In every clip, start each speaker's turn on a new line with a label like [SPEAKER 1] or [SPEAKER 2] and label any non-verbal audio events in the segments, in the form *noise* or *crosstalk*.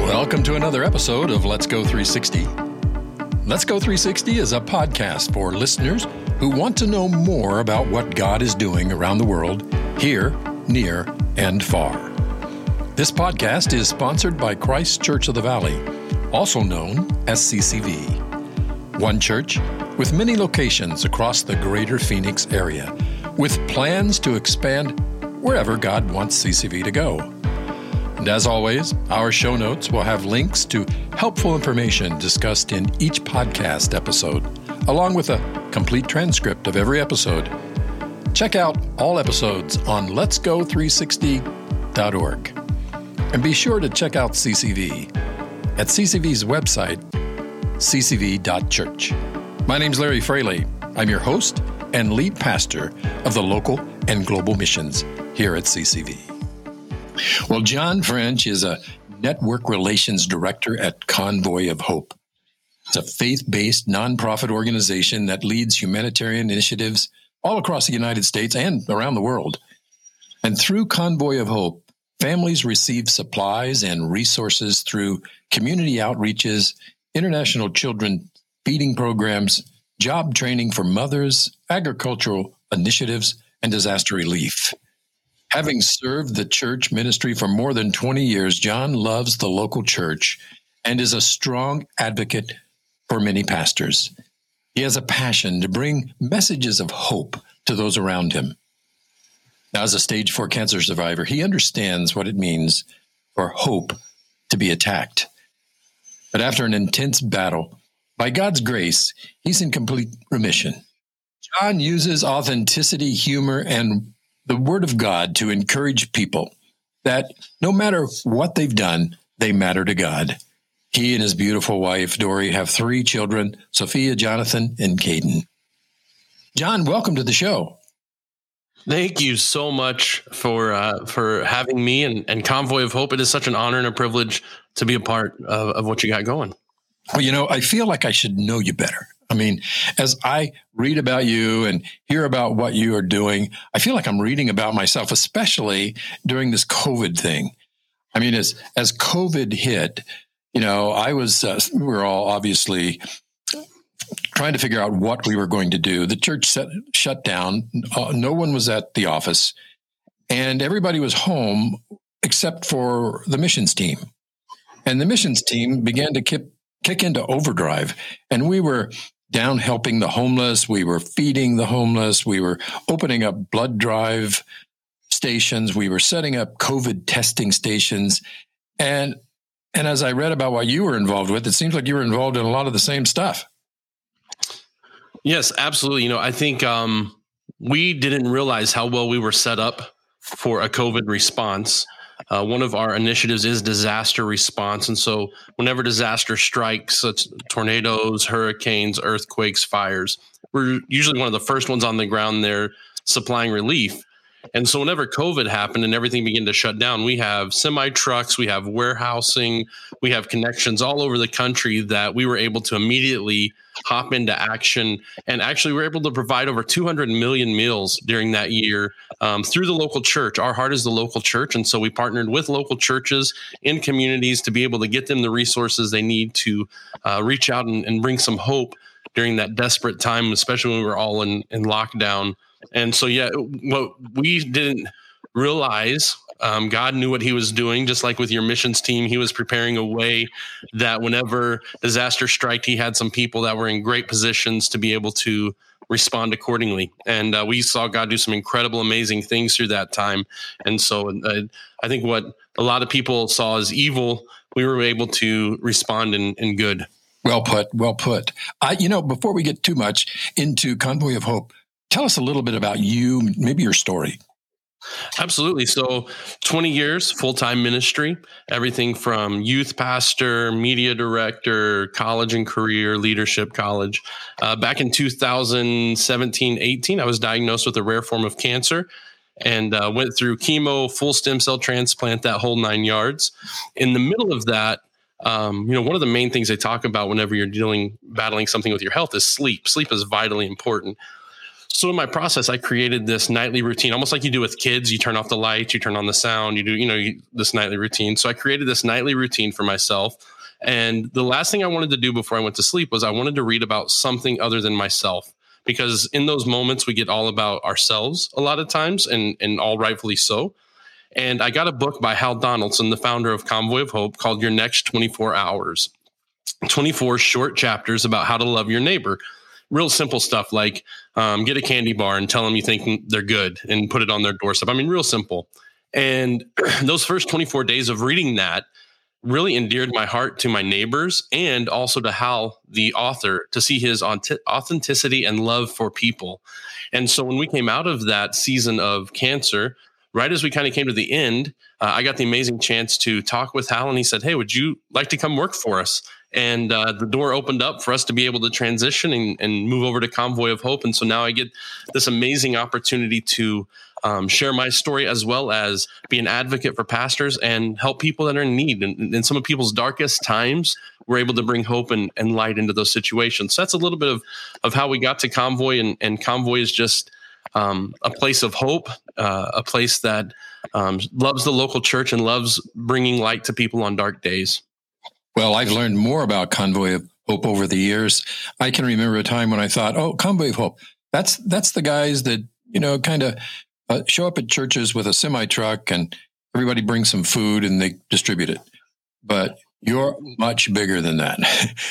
[SPEAKER 1] Welcome to another episode of Let's Go 360. Let's Go 360 is a podcast for listeners who want to know more about what God is doing around the world, here, near, and far. This podcast is sponsored by Christ Church of the Valley, also known as CCV. One church with many locations across the greater Phoenix area, with plans to expand wherever God wants CCV to go. And as always, our show notes will have links to helpful information discussed in each podcast episode, along with a complete transcript of every episode. Check out all episodes on letsgo360.org. And be sure to check out CCV at CCV's website, ccv.church. My name's Larrie Fraley. I'm your host and lead pastor of the local and global missions here at CCV. Well, Jon French is a network relations director at Convoy of Hope. It's a faith based nonprofit organization that leads humanitarian initiatives all across the United States and around the world. And through Convoy of Hope, families receive supplies and resources through community outreaches, international children feeding programs, job training for mothers, agricultural initiatives, and disaster relief. Having served the church ministry for more than 20 years, Jon loves the local church and is a strong advocate for many pastors. He has a passion to bring messages of hope to those around him. Now, as a stage four cancer survivor, he understands what it means for hope to be attacked. But after an intense battle, by God's grace, he's in complete remission. Jon uses authenticity, humor, and the Word of God to encourage people that no matter what they've done, they matter to God. He and his beautiful wife, Dori, have three children Sophia, Jonathan, and Caden. Jon, welcome to the show.
[SPEAKER 2] Thank you so much for uh, for having me and, and Convoy of Hope. It is such an honor and a privilege to be a part of, of what you got going.
[SPEAKER 1] Well, you know, I feel like I should know you better. I mean, as I read about you and hear about what you are doing, I feel like I'm reading about myself, especially during this COVID thing. I mean, as as COVID hit, you know, I was uh, we were all obviously trying to figure out what we were going to do. The church set, shut down. Uh, no one was at the office, and everybody was home except for the missions team. And the missions team began to kick, kick into overdrive, and we were down helping the homeless. We were feeding the homeless. We were opening up blood drive stations. We were setting up COVID testing stations. And and as I read about what you were involved with, it seems like you were involved in a lot of the same stuff.
[SPEAKER 2] Yes, absolutely. You know, I think um, we didn't realize how well we were set up for a COVID response. Uh, one of our initiatives is disaster response. And so, whenever disaster strikes, such tornadoes, hurricanes, earthquakes, fires, we're usually one of the first ones on the ground there supplying relief. And so, whenever COVID happened and everything began to shut down, we have semi trucks, we have warehousing, we have connections all over the country that we were able to immediately hop into action. And actually, we are able to provide over 200 million meals during that year um, through the local church. Our heart is the local church. And so, we partnered with local churches in communities to be able to get them the resources they need to uh, reach out and, and bring some hope during that desperate time, especially when we were all in, in lockdown. And so, yeah, what we didn't realize, um, God knew what He was doing. Just like with your missions team, He was preparing a way that whenever disaster struck, He had some people that were in great positions to be able to respond accordingly. And uh, we saw God do some incredible, amazing things through that time. And so, uh, I think what a lot of people saw as evil, we were able to respond in, in good.
[SPEAKER 1] Well put. Well put. I, you know, before we get too much into Convoy of Hope, Tell us a little bit about you, maybe your story.
[SPEAKER 2] Absolutely. So, 20 years full time ministry, everything from youth pastor, media director, college and career, leadership college. Uh, back in 2017 18, I was diagnosed with a rare form of cancer and uh, went through chemo, full stem cell transplant, that whole nine yards. In the middle of that, um, you know, one of the main things they talk about whenever you're dealing, battling something with your health is sleep. Sleep is vitally important. So in my process, I created this nightly routine, almost like you do with kids. You turn off the lights, you turn on the sound, you do, you know, you, this nightly routine. So I created this nightly routine for myself. And the last thing I wanted to do before I went to sleep was I wanted to read about something other than myself. Because in those moments we get all about ourselves a lot of times and and all rightfully so. And I got a book by Hal Donaldson, the founder of Convoy of Hope, called Your Next 24 Hours. 24 short chapters about how to love your neighbor real simple stuff like um, get a candy bar and tell them you think they're good and put it on their doorstep. I mean, real simple. And *clears throat* those first 24 days of reading that really endeared my heart to my neighbors and also to Hal, the author, to see his authenticity and love for people. And so when we came out of that season of cancer, right as we kind of came to the end, uh, I got the amazing chance to talk with Hal, and he said, Hey, would you like to come work for us? And uh, the door opened up for us to be able to transition and, and, move over to Convoy of Hope. And so now I get this amazing opportunity to um, share my story as well as be an advocate for pastors and help people that are in need. And in some of people's darkest times, we're able to bring hope and, and light into those situations. So that's a little bit of, of how we got to Convoy. And, and Convoy is just um, a place of hope, uh, a place that um, loves the local church and loves bringing light to people on dark days.
[SPEAKER 1] Well, I've learned more about Convoy of Hope over the years. I can remember a time when I thought, "Oh, Convoy of Hope. That's that's the guys that you know kind of uh, show up at churches with a semi truck and everybody brings some food and they distribute it." But you're much bigger than that.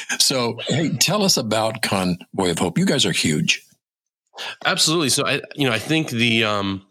[SPEAKER 1] *laughs* so, hey, tell us about Convoy of Hope. You guys are huge.
[SPEAKER 2] Absolutely. So, I you know I think the um,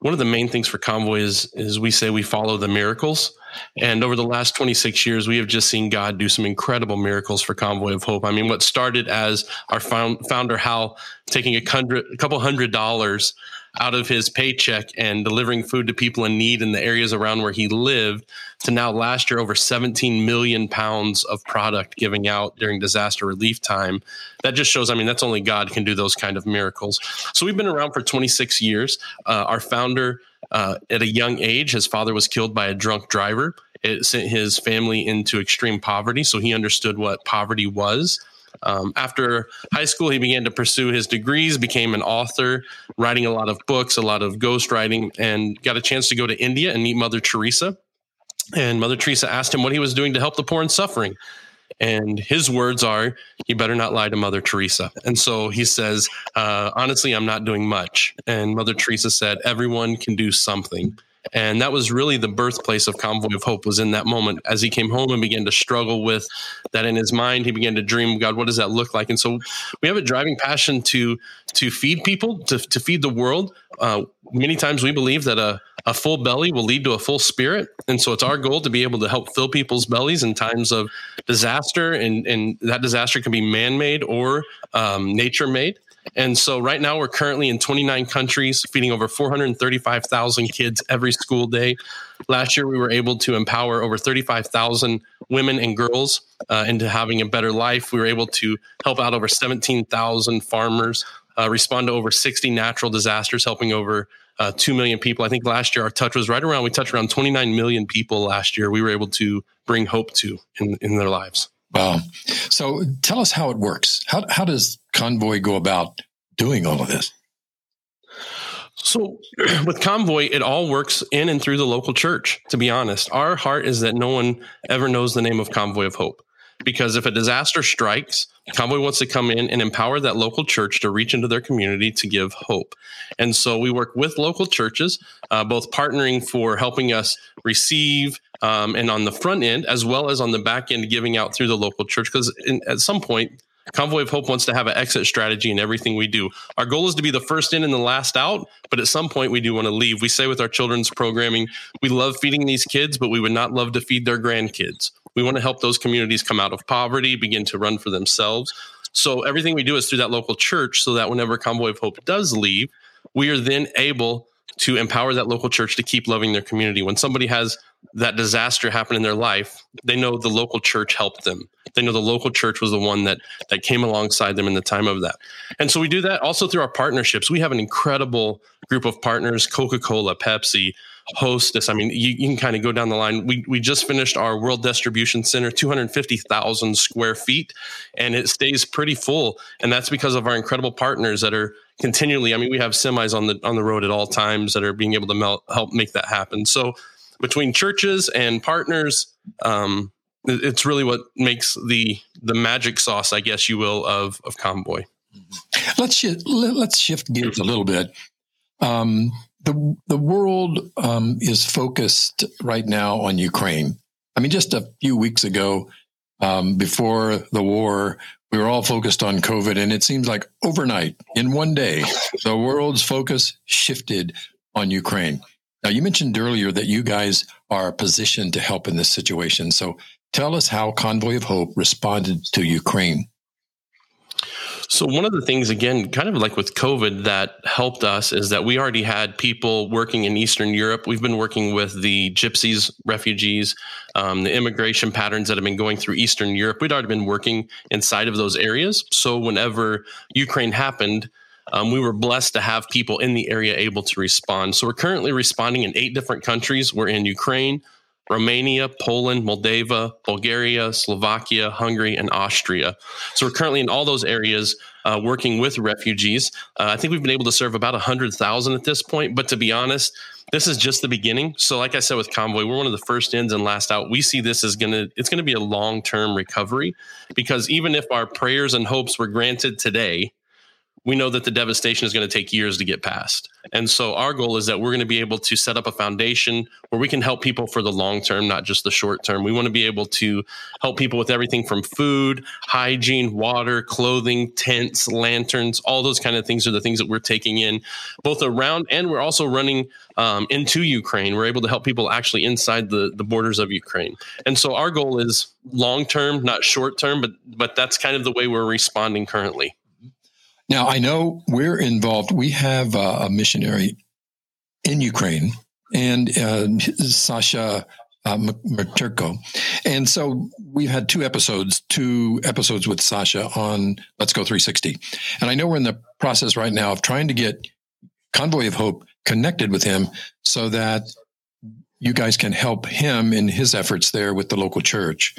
[SPEAKER 2] one of the main things for Convoy is is we say we follow the miracles. And over the last 26 years, we have just seen God do some incredible miracles for Convoy of Hope. I mean, what started as our found, founder, Hal, taking a, hundred, a couple hundred dollars out of his paycheck and delivering food to people in need in the areas around where he lived to now last year over 17 million pounds of product giving out during disaster relief time that just shows i mean that's only god can do those kind of miracles so we've been around for 26 years uh, our founder uh, at a young age, his father was killed by a drunk driver. It sent his family into extreme poverty, so he understood what poverty was. Um, after high school, he began to pursue his degrees, became an author, writing a lot of books, a lot of ghostwriting, and got a chance to go to India and meet Mother Teresa. And Mother Teresa asked him what he was doing to help the poor and suffering. And his words are, You better not lie to Mother Teresa. And so he says, uh, Honestly, I'm not doing much. And Mother Teresa said, Everyone can do something. And that was really the birthplace of Convoy of Hope was in that moment as he came home and began to struggle with that in his mind. He began to dream, God, what does that look like? And so we have a driving passion to to feed people, to, to feed the world. Uh, many times we believe that a, a full belly will lead to a full spirit. And so it's our goal to be able to help fill people's bellies in times of disaster. And, and that disaster can be man made or um, nature made. And so right now we're currently in 29 countries, feeding over 435,000 kids every school day. Last year we were able to empower over 35,000 women and girls uh, into having a better life. We were able to help out over 17,000 farmers, uh, respond to over 60 natural disasters, helping over uh, 2 million people. I think last year our touch was right around, we touched around 29 million people last year. We were able to bring hope to in, in their lives.
[SPEAKER 1] Wow. So tell us how it works. How, how does Convoy go about doing all of this?
[SPEAKER 2] So, *clears throat* with Convoy, it all works in and through the local church, to be honest. Our heart is that no one ever knows the name of Convoy of Hope. Because if a disaster strikes, Convoy wants to come in and empower that local church to reach into their community to give hope. And so we work with local churches, uh, both partnering for helping us receive um, and on the front end, as well as on the back end, giving out through the local church. Because at some point, Convoy of Hope wants to have an exit strategy in everything we do. Our goal is to be the first in and the last out, but at some point we do want to leave. We say with our children's programming, we love feeding these kids, but we would not love to feed their grandkids. We want to help those communities come out of poverty, begin to run for themselves. So everything we do is through that local church so that whenever Convoy of Hope does leave, we are then able to empower that local church to keep loving their community. When somebody has that disaster happen in their life, they know the local church helped them. They know the local church was the one that that came alongside them in the time of that. And so we do that also through our partnerships. We have an incredible group of partners, Coca-Cola, Pepsi, Hostess. I mean, you, you can kind of go down the line. We we just finished our World Distribution Center, 250,000 square feet, and it stays pretty full. And that's because of our incredible partners that are continually. I mean, we have semis on the on the road at all times that are being able to mel- help make that happen. So between churches and partners, um, it's really what makes the the magic sauce, I guess you will, of of Convoy.
[SPEAKER 1] Let's sh- let's shift gears a little bit. Um, the the world um, is focused right now on Ukraine. I mean, just a few weeks ago, um, before the war, we were all focused on COVID, and it seems like overnight, in one day, the world's focus shifted on Ukraine. Now, you mentioned earlier that you guys are positioned to help in this situation. So, tell us how Convoy of Hope responded to Ukraine.
[SPEAKER 2] So one of the things, again, kind of like with COVID, that helped us is that we already had people working in Eastern Europe. We've been working with the gypsies, refugees, um, the immigration patterns that have been going through Eastern Europe. We'd already been working inside of those areas. So whenever Ukraine happened, um, we were blessed to have people in the area able to respond. So we're currently responding in eight different countries. We're in Ukraine, Romania, Poland, Moldova, Bulgaria, Slovakia, Hungary, and Austria. So we're currently in all those areas uh, working with refugees. Uh, I think we've been able to serve about 100,000 at this point. But to be honest, this is just the beginning. So, like I said with Convoy, we're one of the first ins and last out. We see this as gonna it's gonna be a long term recovery because even if our prayers and hopes were granted today, we know that the devastation is going to take years to get past. And so our goal is that we're going to be able to set up a foundation where we can help people for the long term, not just the short term. We want to be able to help people with everything from food, hygiene, water, clothing, tents, lanterns, all those kind of things are the things that we're taking in both around and we're also running um, into Ukraine. We're able to help people actually inside the, the borders of Ukraine. And so our goal is long term, not short term, but but that's kind of the way we're responding currently.
[SPEAKER 1] Now, I know we're involved. We have uh, a missionary in Ukraine, and uh, Sasha uh. And so we've had two episodes, two episodes with Sasha on Let's Go 360. And I know we're in the process right now of trying to get Convoy of Hope connected with him so that you guys can help him in his efforts there with the local church.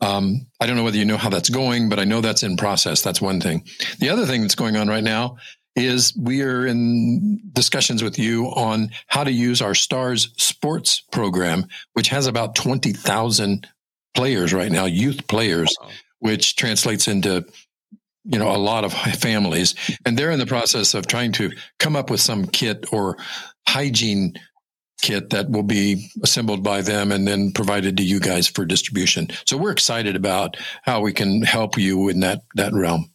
[SPEAKER 1] Um, I don't know whether you know how that's going, but I know that's in process. That's one thing. The other thing that's going on right now is we are in discussions with you on how to use our Stars Sports program, which has about 20,000 players right now, youth players, which translates into you know a lot of families and they're in the process of trying to come up with some kit or hygiene kit that will be assembled by them and then provided to you guys for distribution. So we're excited about how we can help you in that that realm.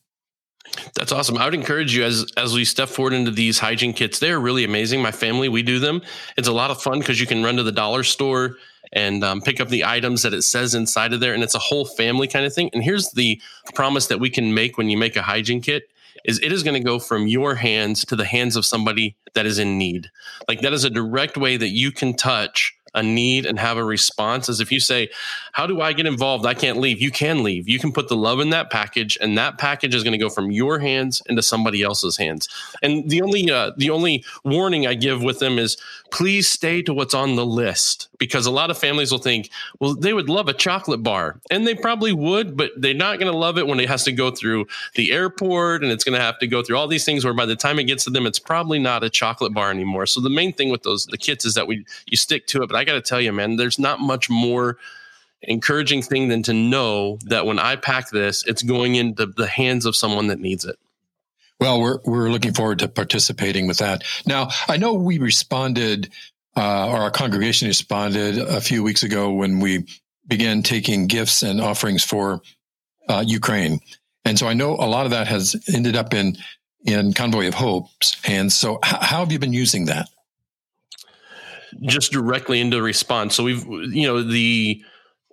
[SPEAKER 2] That's awesome. I would encourage you as as we step forward into these hygiene kits. They're really amazing. My family, we do them. It's a lot of fun because you can run to the dollar store and um, pick up the items that it says inside of there, and it's a whole family kind of thing. And here's the promise that we can make when you make a hygiene kit: is it is going to go from your hands to the hands of somebody that is in need. Like that is a direct way that you can touch a need and have a response as if you say how do i get involved? I can't leave. You can leave. You can put the love in that package and that package is going to go from your hands into somebody else's hands. And the only uh, the only warning i give with them is please stay to what's on the list because a lot of families will think well they would love a chocolate bar and they probably would but they're not going to love it when it has to go through the airport and it's going to have to go through all these things where by the time it gets to them it's probably not a chocolate bar anymore so the main thing with those the kits is that we you stick to it but i got to tell you, man, there's not much more encouraging thing than to know that when I pack this, it's going into the hands of someone that needs it.
[SPEAKER 1] Well, we're we're looking forward to participating with that. Now, I know we responded, uh, or our congregation responded a few weeks ago when we began taking gifts and offerings for uh, Ukraine, and so I know a lot of that has ended up in in Convoy of Hope's hands. So, h- how have you been using that?
[SPEAKER 2] just directly into the response. So we've, you know, the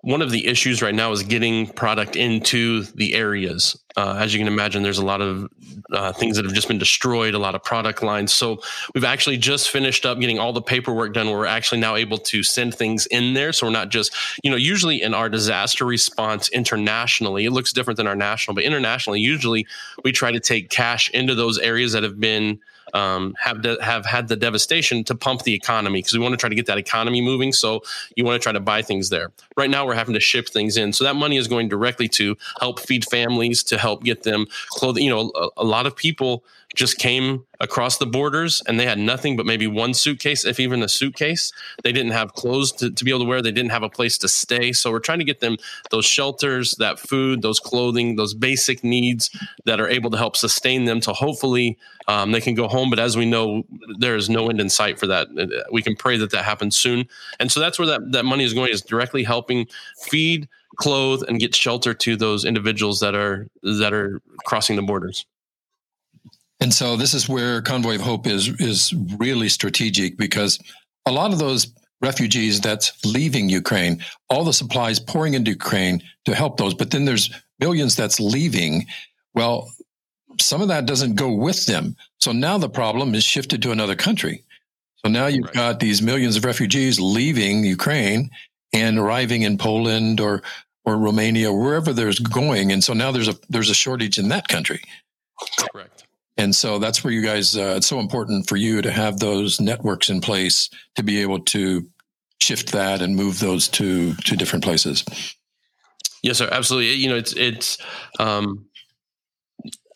[SPEAKER 2] one of the issues right now is getting product into the areas. Uh, as you can imagine, there's a lot of uh, things that have just been destroyed, a lot of product lines. So we've actually just finished up getting all the paperwork done. Where we're actually now able to send things in there. So we're not just, you know, usually in our disaster response internationally, it looks different than our national, but internationally, usually we try to take cash into those areas that have been um, have de- have had the devastation to pump the economy because we want to try to get that economy moving. So you want to try to buy things there. Right now, we're having to ship things in, so that money is going directly to help feed families, to help get them clothing. You know, a, a lot of people just came across the borders and they had nothing but maybe one suitcase, if even a suitcase. They didn't have clothes to, to, be able to wear. They didn't have a place to stay. So we're trying to get them those shelters, that food, those clothing, those basic needs that are able to help sustain them to hopefully um, they can go home. But as we know, there is no end in sight for that. We can pray that that happens soon. And so that's where that, that money is going is directly helping feed, clothe, and get shelter to those individuals that are that are crossing the borders.
[SPEAKER 1] And so this is where Convoy of Hope is is really strategic because a lot of those refugees that's leaving Ukraine, all the supplies pouring into Ukraine to help those, but then there's millions that's leaving. Well, some of that doesn't go with them. So now the problem is shifted to another country. So now you've right. got these millions of refugees leaving Ukraine and arriving in Poland or or Romania, wherever there's going. And so now there's a there's a shortage in that country.
[SPEAKER 2] Correct.
[SPEAKER 1] And so that's where you guys, uh, it's so important for you to have those networks in place to be able to shift that and move those to, to different places.
[SPEAKER 2] Yes, sir. Absolutely. You know, it's, it's, um,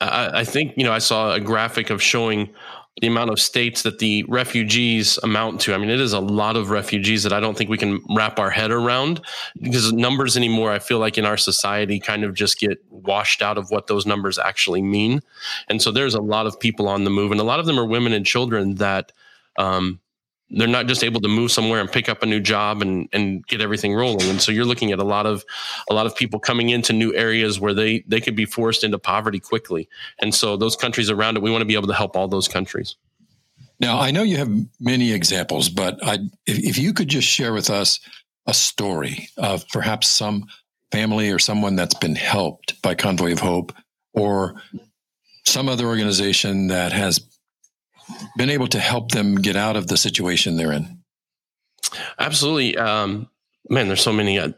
[SPEAKER 2] I, I think, you know, I saw a graphic of showing the amount of states that the refugees amount to. I mean, it is a lot of refugees that I don't think we can wrap our head around because numbers anymore, I feel like in our society kind of just get washed out of what those numbers actually mean. And so there's a lot of people on the move, and a lot of them are women and children that um, they're not just able to move somewhere and pick up a new job and and get everything rolling. And so you're looking at a lot of a lot of people coming into new areas where they they could be forced into poverty quickly. And so those countries around it we want to be able to help all those countries.
[SPEAKER 1] Now i know you have many examples but i if, if you could just share with us a story of perhaps some family or someone that's been helped by convoy of hope or some other organization that has been able to help them get out of the situation they're in?
[SPEAKER 2] Absolutely. Um, man, there's so many. I,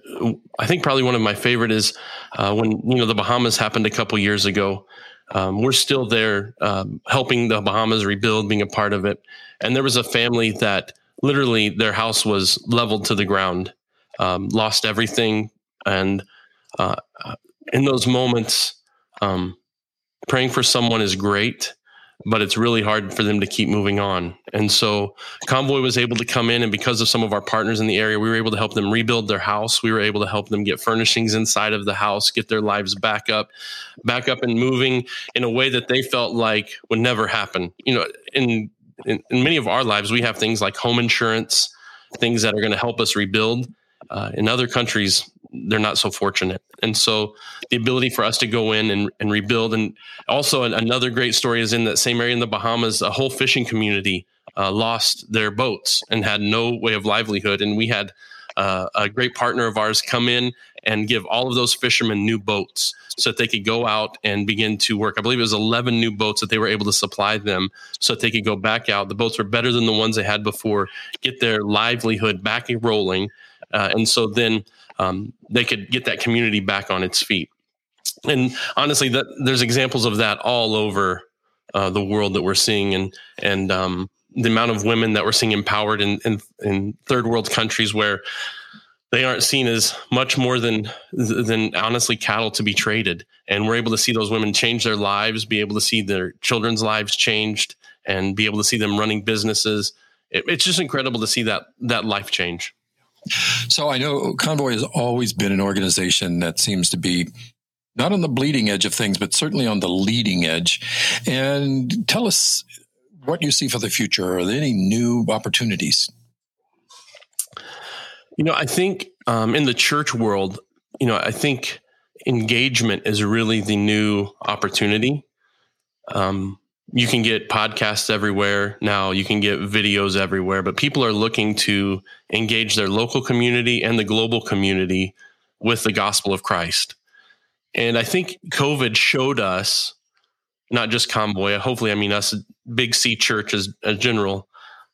[SPEAKER 2] I, think probably one of my favorite is uh, when you know the Bahamas happened a couple years ago. Um, we're still there um, helping the Bahamas rebuild, being a part of it. And there was a family that literally their house was leveled to the ground, um, lost everything, and uh, in those moments, um, praying for someone is great but it's really hard for them to keep moving on. And so Convoy was able to come in, and because of some of our partners in the area, we were able to help them rebuild their house. We were able to help them get furnishings inside of the house, get their lives back up, back up and moving in a way that they felt like would never happen. You know, in in, in many of our lives, we have things like home insurance, things that are going to help us rebuild. Uh, in other countries, they're not so fortunate. And so the ability for us to go in and, and rebuild. And also another great story is in that same area in the Bahamas, a whole fishing community uh, lost their boats and had no way of livelihood. And we had uh, a great partner of ours come in and give all of those fishermen new boats so that they could go out and begin to work. I believe it was 11 new boats that they were able to supply them so that they could go back out. The boats were better than the ones they had before, get their livelihood back rolling. Uh, and so then um, they could get that community back on its feet. And honestly, that there's examples of that all over uh, the world that we're seeing, and and um, the amount of women that we're seeing empowered in, in, in third world countries where they aren't seen as much more than than honestly cattle to be traded. And we're able to see those women change their lives be able to see their children's lives changed and be able to see them running businesses. It, it's just incredible to see that that life change
[SPEAKER 1] so I know Convoy has always been an organization that seems to be not on the bleeding edge of things, but certainly on the leading edge. And tell us what you see for the future. Are there any new opportunities?
[SPEAKER 2] You know, I think um, in the church world, you know, I think engagement is really the new opportunity. Um, you can get podcasts everywhere now. You can get videos everywhere but people are looking to engage their local community and the global community with the gospel of christ. And i think covid showed us not just convoy hopefully i mean us big c church as a general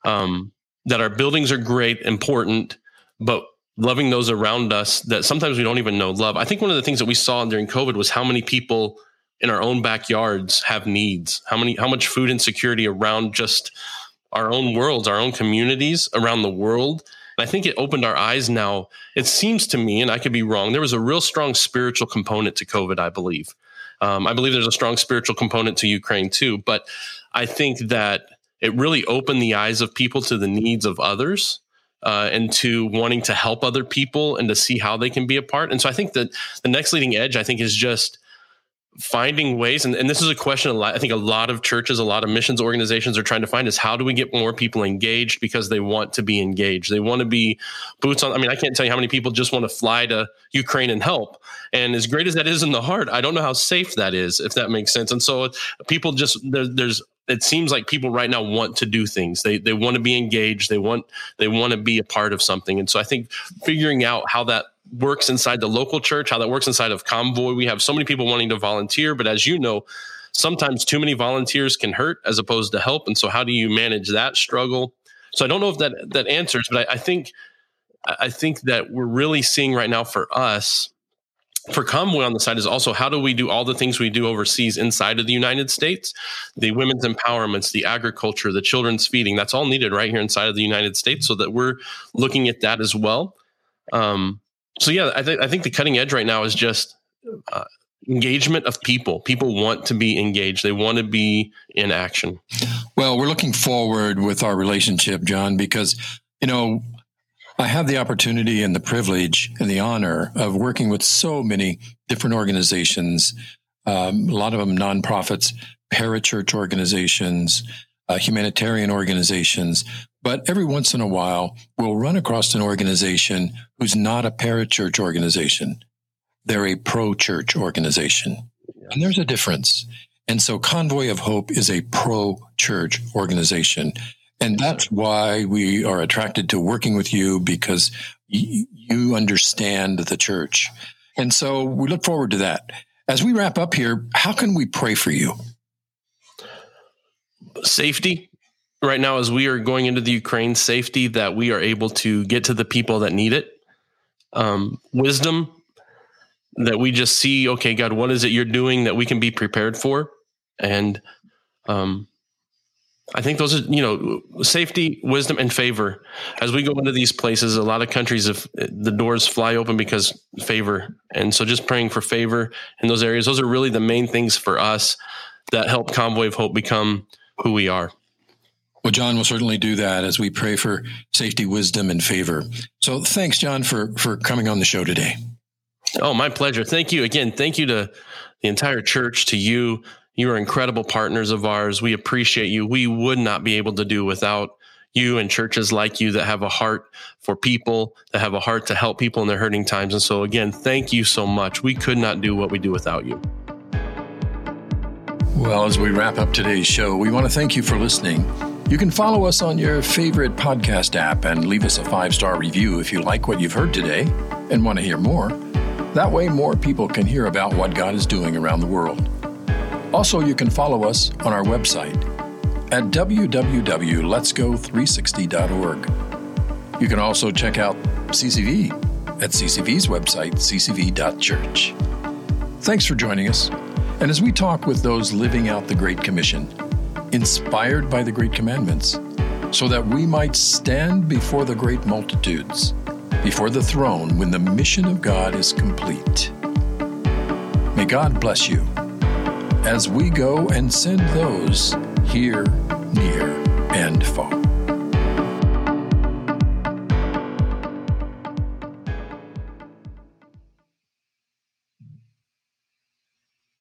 [SPEAKER 2] um, that our buildings are great important but loving those around us that sometimes we don't even know love. I think one of the things that we saw during covid was how many people in our own backyards have needs? How many how much food insecurity around just our own worlds, our own communities around the world? And I think it opened our eyes now. It seems to me, and I could be wrong, there was a real strong spiritual component to COVID, I believe. Um, I believe there's a strong spiritual component to Ukraine too. But I think that it really opened the eyes of people to the needs of others uh, and to wanting to help other people and to see how they can be a part. And so I think that the next leading edge, I think, is just finding ways and, and this is a question a lot, i think a lot of churches a lot of missions organizations are trying to find is how do we get more people engaged because they want to be engaged they want to be boots on i mean i can't tell you how many people just want to fly to ukraine and help and as great as that is in the heart i don't know how safe that is if that makes sense and so people just there, there's it seems like people right now want to do things. They they want to be engaged. They want they want to be a part of something. And so I think figuring out how that works inside the local church, how that works inside of Convoy. We have so many people wanting to volunteer, but as you know, sometimes too many volunteers can hurt as opposed to help. And so how do you manage that struggle? So I don't know if that that answers, but I, I think I think that we're really seeing right now for us for Convoy on the side is also how do we do all the things we do overseas inside of the United States? The women's empowerments, the agriculture, the children's feeding, that's all needed right here inside of the United States so that we're looking at that as well. Um, so, yeah, I, th- I think the cutting edge right now is just uh, engagement of people. People want to be engaged, they want to be in action.
[SPEAKER 1] Well, we're looking forward with our relationship, Jon, because, you know, I have the opportunity and the privilege and the honor of working with so many different organizations, um, a lot of them nonprofits, parachurch organizations, uh, humanitarian organizations. But every once in a while, we'll run across an organization who's not a parachurch organization. They're a pro church organization. And there's a difference. And so Convoy of Hope is a pro church organization. And that's why we are attracted to working with you because y- you understand the church. And so we look forward to that. As we wrap up here, how can we pray for you?
[SPEAKER 2] Safety. Right now, as we are going into the Ukraine, safety that we are able to get to the people that need it. Um, wisdom that we just see, okay, God, what is it you're doing that we can be prepared for? And um, I think those are, you know, safety, wisdom, and favor. As we go into these places, a lot of countries, if the doors fly open because favor, and so just praying for favor in those areas. Those are really the main things for us that help Convoy of Hope become who we are.
[SPEAKER 1] Well, Jon will certainly do that as we pray for safety, wisdom, and favor. So, thanks, Jon, for for coming on the show today.
[SPEAKER 2] Oh, my pleasure. Thank you again. Thank you to the entire church, to you you are incredible partners of ours. We appreciate you. We would not be able to do without you and churches like you that have a heart for people, that have a heart to help people in their hurting times. And so, again, thank you so much. We could not do what we do without you.
[SPEAKER 1] Well, as we wrap up today's show, we want to thank you for listening. You can follow us on your favorite podcast app and leave us a five star review if you like what you've heard today and want to hear more. That way, more people can hear about what God is doing around the world. Also, you can follow us on our website at www.letsgo360.org. You can also check out CCV at CCV's website, ccv.church. Thanks for joining us. And as we talk with those living out the Great Commission, inspired by the Great Commandments, so that we might stand before the great multitudes, before the throne when the mission of God is complete. May God bless you as we go and send those here, near, and far.